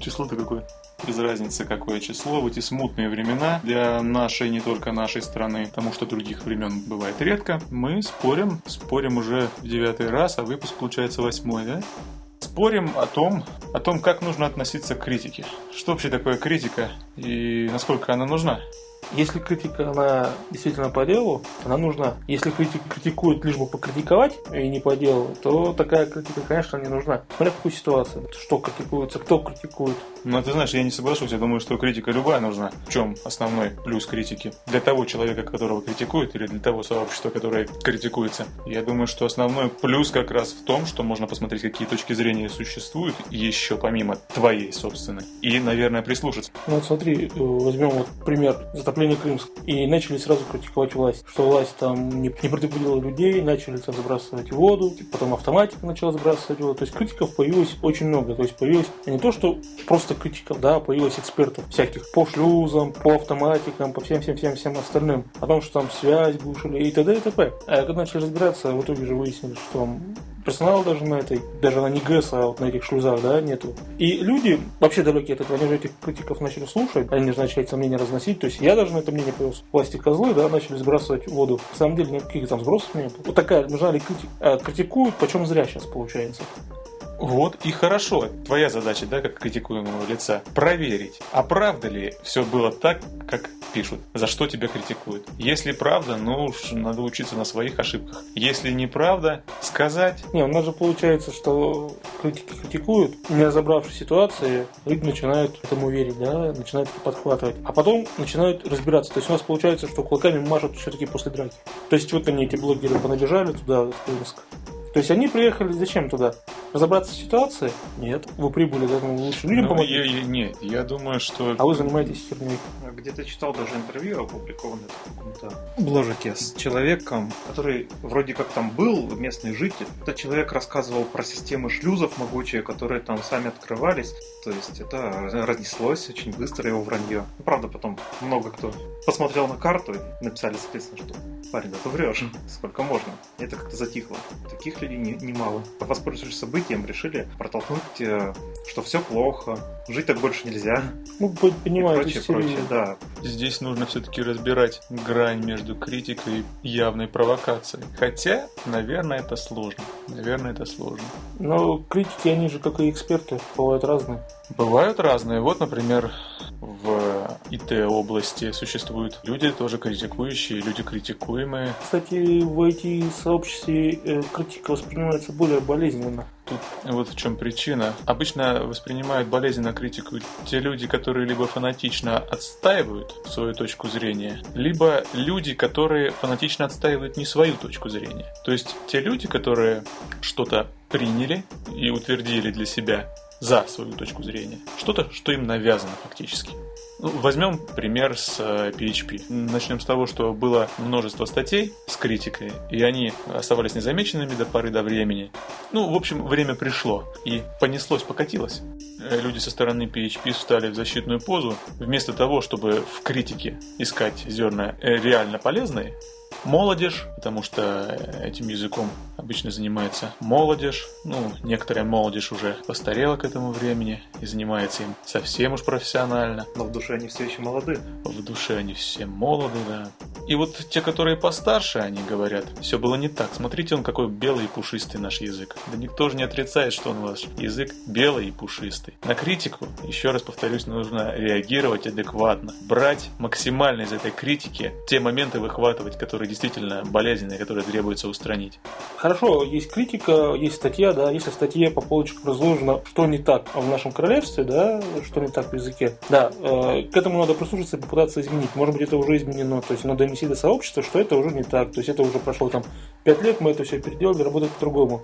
Число-то какое? Без разницы, какое число. В эти смутные времена для нашей, не только нашей страны, потому что других времен бывает редко, мы спорим, спорим уже в девятый раз, а выпуск получается восьмой, да? Спорим о том, о том, как нужно относиться к критике. Что вообще такое критика и насколько она нужна? Если критика, она действительно по делу, она нужна. Если критик критикует лишь бы покритиковать и не по делу, то такая критика, конечно, не нужна. Смотря какую ситуацию. Что критикуется, кто критикует. Ну, ты знаешь, я не соглашусь. Я думаю, что критика любая нужна. В чем основной плюс критики? Для того человека, которого критикуют, или для того сообщества, которое критикуется? Я думаю, что основной плюс как раз в том, что можно посмотреть, какие точки зрения существуют еще помимо твоей собственной. И, наверное, прислушаться. Ну, вот смотри, э, возьмем вот пример затопления Крымска. И начали сразу критиковать власть. Что власть там не, не предупредила людей, начали там забрасывать воду, потом автоматика начала забрасывать воду. То есть критиков появилось очень много. То есть появилось не то, что просто критиков, да, появилось экспертов всяких по шлюзам, по автоматикам, по всем-всем-всем-всем остальным. О том, что там связь глушили и т.д. и т.п. А когда начали разбираться, в итоге же выяснили, что персонала даже на этой, даже на не ГЭС, а вот на этих шлюзах, да, нету. И люди, вообще далекие от этого, они же этих критиков начали слушать, они же начали это мнение разносить, то есть я даже на это мнение повез. Власти козлы, да, начали сбрасывать воду. На самом деле никаких там сбросов не было. Вот такая, нужна ли критика? А, критикуют, почем зря сейчас получается. Вот и хорошо. Твоя задача, да, как критикуемого лица, проверить, а правда ли все было так, как пишут, за что тебя критикуют. Если правда, ну уж надо учиться на своих ошибках. Если неправда, сказать. Не, у нас же получается, что критики критикуют, не разобравшись ситуации, люди начинают этому верить, да, начинают подхватывать. А потом начинают разбираться. То есть у нас получается, что кулаками мажут все-таки после драки. То есть вот они, эти блогеры, понабежали туда, в Крымск, то есть они приехали зачем туда? Разобраться в ситуации? Нет. Вы прибыли к этому лучше людям ну, помогли? Я, я, нет, я думаю, что... А вы занимаетесь херней. Где-то читал даже интервью опубликованное в каком-то бложике с человеком, который вроде как там был местный житель. Этот человек рассказывал про системы шлюзов могучие, которые там сами открывались. То есть это разнеслось очень быстро его вранье. Ну, правда, потом много кто посмотрел на карту и написали, соответственно, что парень, да ты врешь, сколько можно. Это как-то затихло. Таких людей немало. Воспользовавшись событием, решили протолкнуть, э, что все плохо, жить так больше нельзя. Ну, понимаю, прочее, прочее, да. Здесь нужно все-таки разбирать грань между критикой и явной провокацией. Хотя, наверное, это сложно. Наверное, это сложно. Но критики, они же, как и эксперты, бывают разные. Бывают разные. Вот, например, в ИТ-области существуют люди, тоже критикующие, люди критикуемые. Кстати, в IT-сообществе э, критика воспринимается более болезненно. Тут вот в чем причина. Обычно воспринимают болезненно критику те люди, которые либо фанатично отстаивают свою точку зрения, либо люди, которые фанатично отстаивают не свою точку зрения. То есть те люди, которые что-то приняли и утвердили для себя, за свою точку зрения. Что-то, что им навязано фактически. Ну, возьмем пример с PHP. Э, Начнем с того, что было множество статей с критикой, и они оставались незамеченными до поры до времени. Ну, в общем, время пришло, и понеслось, покатилось. Э, люди со стороны PHP встали в защитную позу. Вместо того, чтобы в критике искать зерна э, реально полезные, молодежь, потому что этим языком обычно занимается молодежь. Ну, некоторая молодежь уже постарела к этому времени и занимается им совсем уж профессионально. Но в душе они все еще молоды. В душе они все молоды, да. И вот те, которые постарше, они говорят, все было не так. Смотрите, он какой белый и пушистый наш язык. Да никто же не отрицает, что он ваш язык белый и пушистый. На критику, еще раз повторюсь, нужно реагировать адекватно. Брать максимально из этой критики те моменты выхватывать, которые действительно болезненные, которые требуется устранить. Хорошо, есть критика, есть статья, да, если в статье по полочкам разложено, что не так в нашем королевстве, да, что не так в языке, да, э, к этому надо прислушаться и попытаться изменить. Может быть, это уже изменено, то есть надо до сообщества, что это уже не так, то есть это уже прошло там пять лет, мы это все переделали, работает по-другому.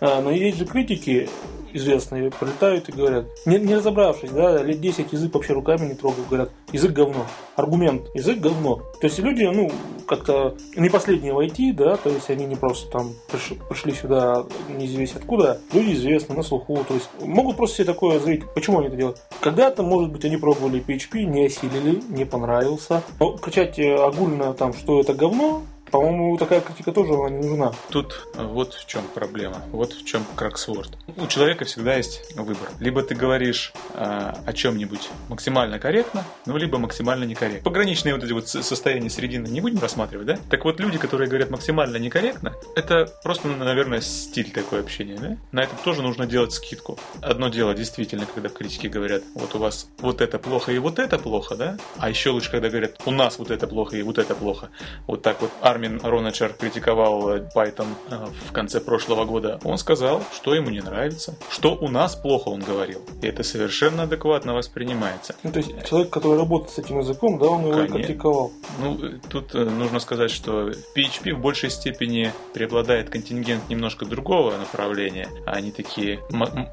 А, но есть же критики, известные прилетают и говорят, не, не разобравшись, да, лет 10 язык вообще руками не трогают, говорят, язык говно. Аргумент, язык говно. То есть люди, ну, как-то не последние войти, да, то есть они не просто там приш, пришли сюда неизвестно откуда, люди известны, на слуху, то есть могут просто себе такое заявить. Почему они это делают? Когда-то, может быть, они пробовали PHP, не осилили, не понравился. Но кричать огульно там, что это говно, По-моему, такая критика тоже она не нужна. Тут вот в чем проблема, вот в чем Краксворд. У человека всегда есть выбор. Либо ты говоришь э, о чем-нибудь максимально корректно, ну, либо максимально некорректно. Пограничные вот эти вот состояния середины не будем рассматривать, да? Так вот, люди, которые говорят максимально некорректно, это просто, наверное, стиль такой общения, да? На это тоже нужно делать скидку. Одно дело, действительно, когда критики говорят, вот у вас вот это плохо и вот это плохо, да? А еще лучше, когда говорят, у нас вот это плохо и вот это плохо. Вот так вот Армин Роначар критиковал Python э, в конце прошлого года. Он сказал, что ему не нравится, что у нас плохо, он говорил. И это совершенно адекватно воспринимается. Ну, то есть человек, который работает с этим языком, да, он его Конечно. критиковал. Ну, тут э, нужно сказать, что в PHP в большей степени преобладает контингент немножко другого направления, а они такие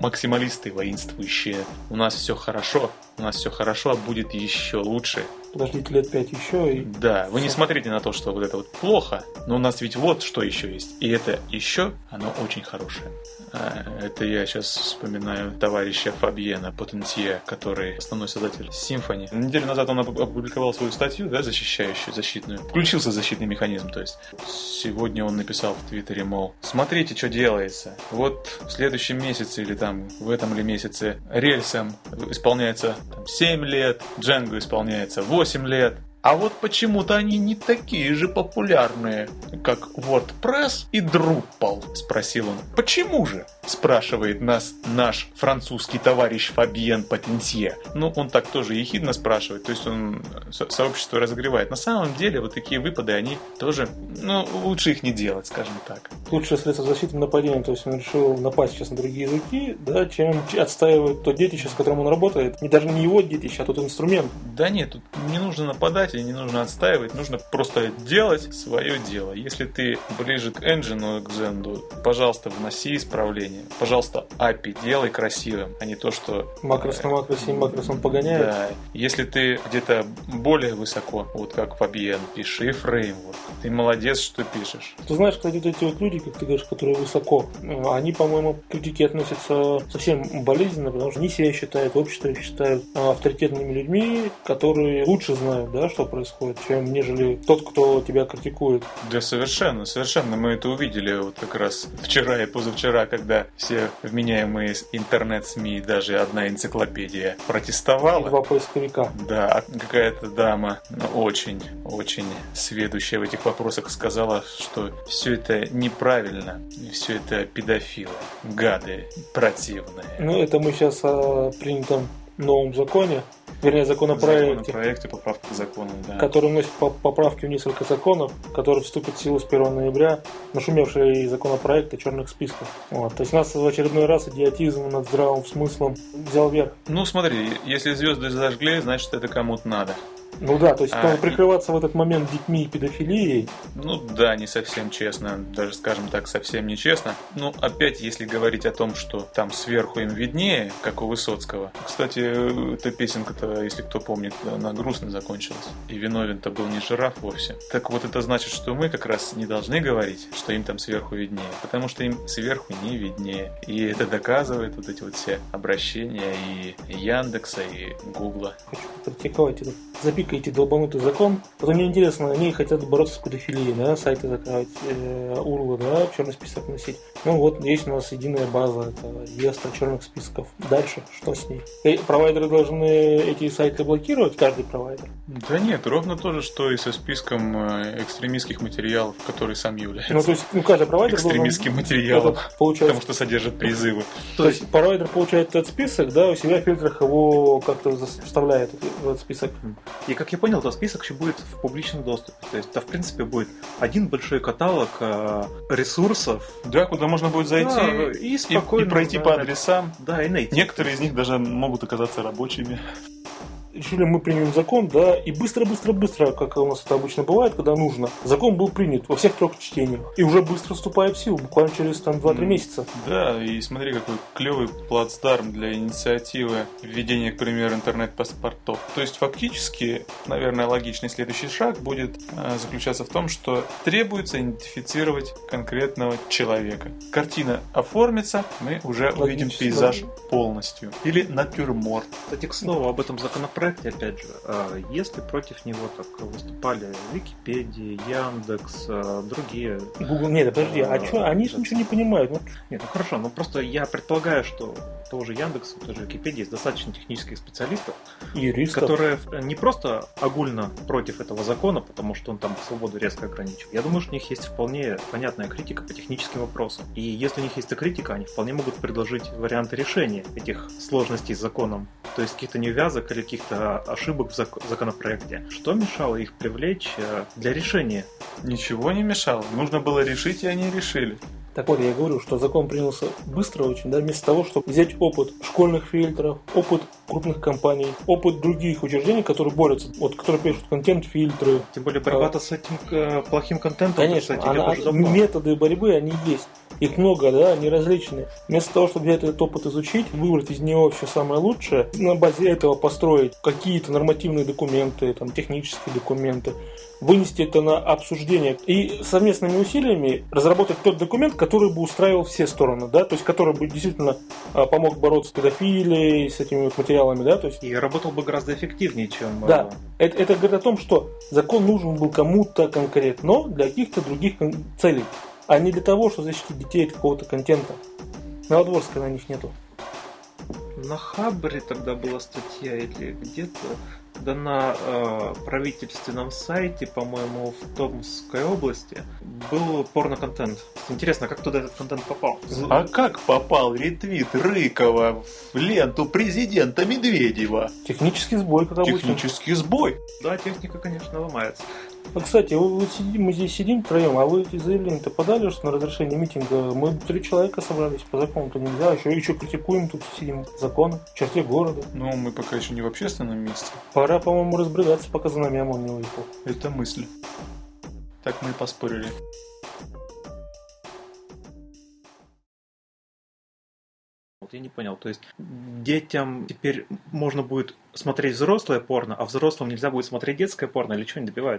максималисты воинствующие. У нас все хорошо, у нас все хорошо, а будет еще лучше подождите лет пять еще. И... Да, вы не смотрите на то, что вот это вот плохо, но у нас ведь вот что еще есть. И это еще, оно очень хорошее. А, это я сейчас вспоминаю товарища Фабьена Потенсье, который основной создатель Symfony. Неделю назад он опубликовал свою статью, да, защищающую, защитную. Включился защитный механизм, то есть. Сегодня он написал в Твиттере, мол, смотрите, что делается. Вот в следующем месяце или там в этом ли месяце рельсам исполняется там, 7 лет, Django исполняется 8 8 лет. А вот почему-то они не такие же популярные, как WordPress и Drupal, спросил он. Почему же? спрашивает нас наш французский товарищ Фабиен Патенсье. Ну, он так тоже ехидно спрашивает, то есть он сообщество разогревает. На самом деле, вот такие выпады, они тоже, ну, лучше их не делать, скажем так. Лучшее средство защиты нападения, то есть он решил напасть сейчас на другие языки, да, чем отстаивать то детище, с которым он работает. Не даже не его детище, а тот инструмент. Да нет, тут не нужно нападать и не нужно отстаивать, нужно просто делать свое дело. Если ты ближе к engine, к Zend, пожалуйста, вноси исправления. Пожалуйста, API делай красивым, а не то, что... Макрос на макросе и макрос он погоняет. Да. Если ты где-то более высоко, вот как Fabian, пиши фреймворк. Ты молодец, что пишешь. Ты знаешь, кстати, вот эти вот люди, как ты говоришь, которые высоко, они, по-моему, к критике относятся совсем болезненно, потому что они себя считают, общество считают авторитетными людьми, которые лучше знают, да, что происходит, чем нежели тот, кто тебя критикует. Да, совершенно, совершенно. Мы это увидели вот как раз вчера и позавчера, когда все вменяемые интернет-СМИ, даже одна энциклопедия протестовала. И два поисковика. Да, а какая-то дама ну, очень, очень сведущая в этих вопросах сказала, что все это неправильно, все это педофилы, гады, противные. Ну, это мы сейчас о принятом новом законе вернее, законопроекте, законопроекте поправки к закону, да. который вносит поправки в несколько законов, которые вступят в силу с 1 ноября, нашумевший законопроект о черных списках. Вот. То есть нас в очередной раз идиотизм над здравым смыслом взял верх. Ну смотри, если звезды зажгли, значит это кому-то надо. Ну да, то есть а, прикрываться и... в этот момент детьми и педофилией. Ну да, не совсем честно, даже скажем так, совсем не честно. Ну опять, если говорить о том, что там сверху им виднее, как у Высоцкого. Кстати, эта песенка-то, если кто помнит, она грустно закончилась. И виновен-то был не жираф вовсе. Так вот это значит, что мы как раз не должны говорить, что им там сверху виднее, потому что им сверху не виднее. И это доказывает вот эти вот все обращения и Яндекса, и Гугла. Хочу покритиковать этот запикаете долбанутый закон. Потом мне интересно, они хотят бороться с педофилией, да, сайты закрывать, э, урлы, да, черный список носить. Ну вот, есть у нас единая база, это реестр черных списков. Дальше, что с ней? Э, провайдеры должны эти сайты блокировать, каждый провайдер? Да нет, ровно то же, что и со списком э, экстремистских материалов, который сам является. Ну, то есть, ну, каждый провайдер экстремистским должен... материалом, получается... потому что содержит призывы. То есть, провайдер получает этот список, да, у себя в фильтрах его как-то вставляет в этот список. И как я понял, то список еще будет в публичном доступе. То есть это, в принципе, будет один большой каталог э, ресурсов. Да, куда можно будет зайти да, и, спокойно, и, и пройти да, по адресам. Да, и найти. Некоторые из них даже могут оказаться рабочими решили, мы примем закон, да, и быстро-быстро-быстро, как у нас это обычно бывает, когда нужно, закон был принят во всех трех чтениях. И уже быстро вступает в силу, буквально через там 2-3 месяца. Да, и смотри, какой клевый плацдарм для инициативы введения, к примеру, интернет-паспортов. То есть, фактически, наверное, логичный следующий шаг будет э, заключаться в том, что требуется идентифицировать конкретного человека. Картина оформится, мы уже увидим пейзаж полностью. Или натюрморт. Кстати, к слову, об этом законопроекте законопроекте, опять же, а, если против него так выступали Википедия, Яндекс, а, другие... Google, нет, подожди, а, а что, они же ничего не понимают. Ну... Нет, ну хорошо, ну просто я предполагаю, что того же Яндекс, тоже Википедия есть достаточно технических специалистов, Юристов. которые не просто огульно против этого закона, потому что он там свободу резко ограничил. Я думаю, что у них есть вполне понятная критика по техническим вопросам. И если у них есть эта критика, они вполне могут предложить варианты решения этих сложностей с законом. То есть каких-то неувязок или каких-то ошибок в законопроекте. Что мешало их привлечь э, для решения? Ничего не мешало. Нужно было решить, и они решили. Так вот, я говорю, что закон принялся быстро очень, да, вместо того, чтобы взять опыт школьных фильтров, опыт крупных компаний, опыт других учреждений, которые борются, вот, которые пишут контент-фильтры. Тем более борьба-то а, с этим э, плохим контентом, Конечно, кстати, она, методы борьбы, они есть. Их много, да, они различные. Вместо того, чтобы взять этот опыт изучить, выбрать из него все самое лучшее, на базе этого построить какие-то нормативные документы, там, технические документы, вынести это на обсуждение. И совместными усилиями разработать тот документ, который бы устраивал все стороны, да, то есть который бы действительно а, помог бороться с педофилией, с этими вот материалами, да, то есть... И работал бы гораздо эффективнее, чем... Да, э, это, это говорит о том, что закон нужен был кому-то конкретно, для каких-то других целей, а не для того, чтобы защитить детей от какого-то контента. Новодворска на них нету. На Хабре тогда была статья или где-то да на э, правительственном сайте, по-моему, в Томской области, был порно-контент. Интересно, как туда этот контент попал? А как попал ретвит Рыкова в ленту президента Медведева? Технический сбой, как обычно. Технический сбой. Да, техника, конечно, ломается. А, кстати, вы, вы сидим, мы здесь сидим втроем, а вы эти заявления-то подали, что на разрешение митинга мы три человека собрались, по закону-то нельзя, еще, еще критикуем, тут сидим законы, в черте города. Ну, мы пока еще не в общественном месте. Пора, по-моему, разбредаться, пока за нами ОМОН не выехал. Это мысль. Так мы и поспорили. Вот я не понял. То есть детям теперь можно будет смотреть взрослое порно, а взрослым нельзя будет смотреть детское порно или что они добиваются?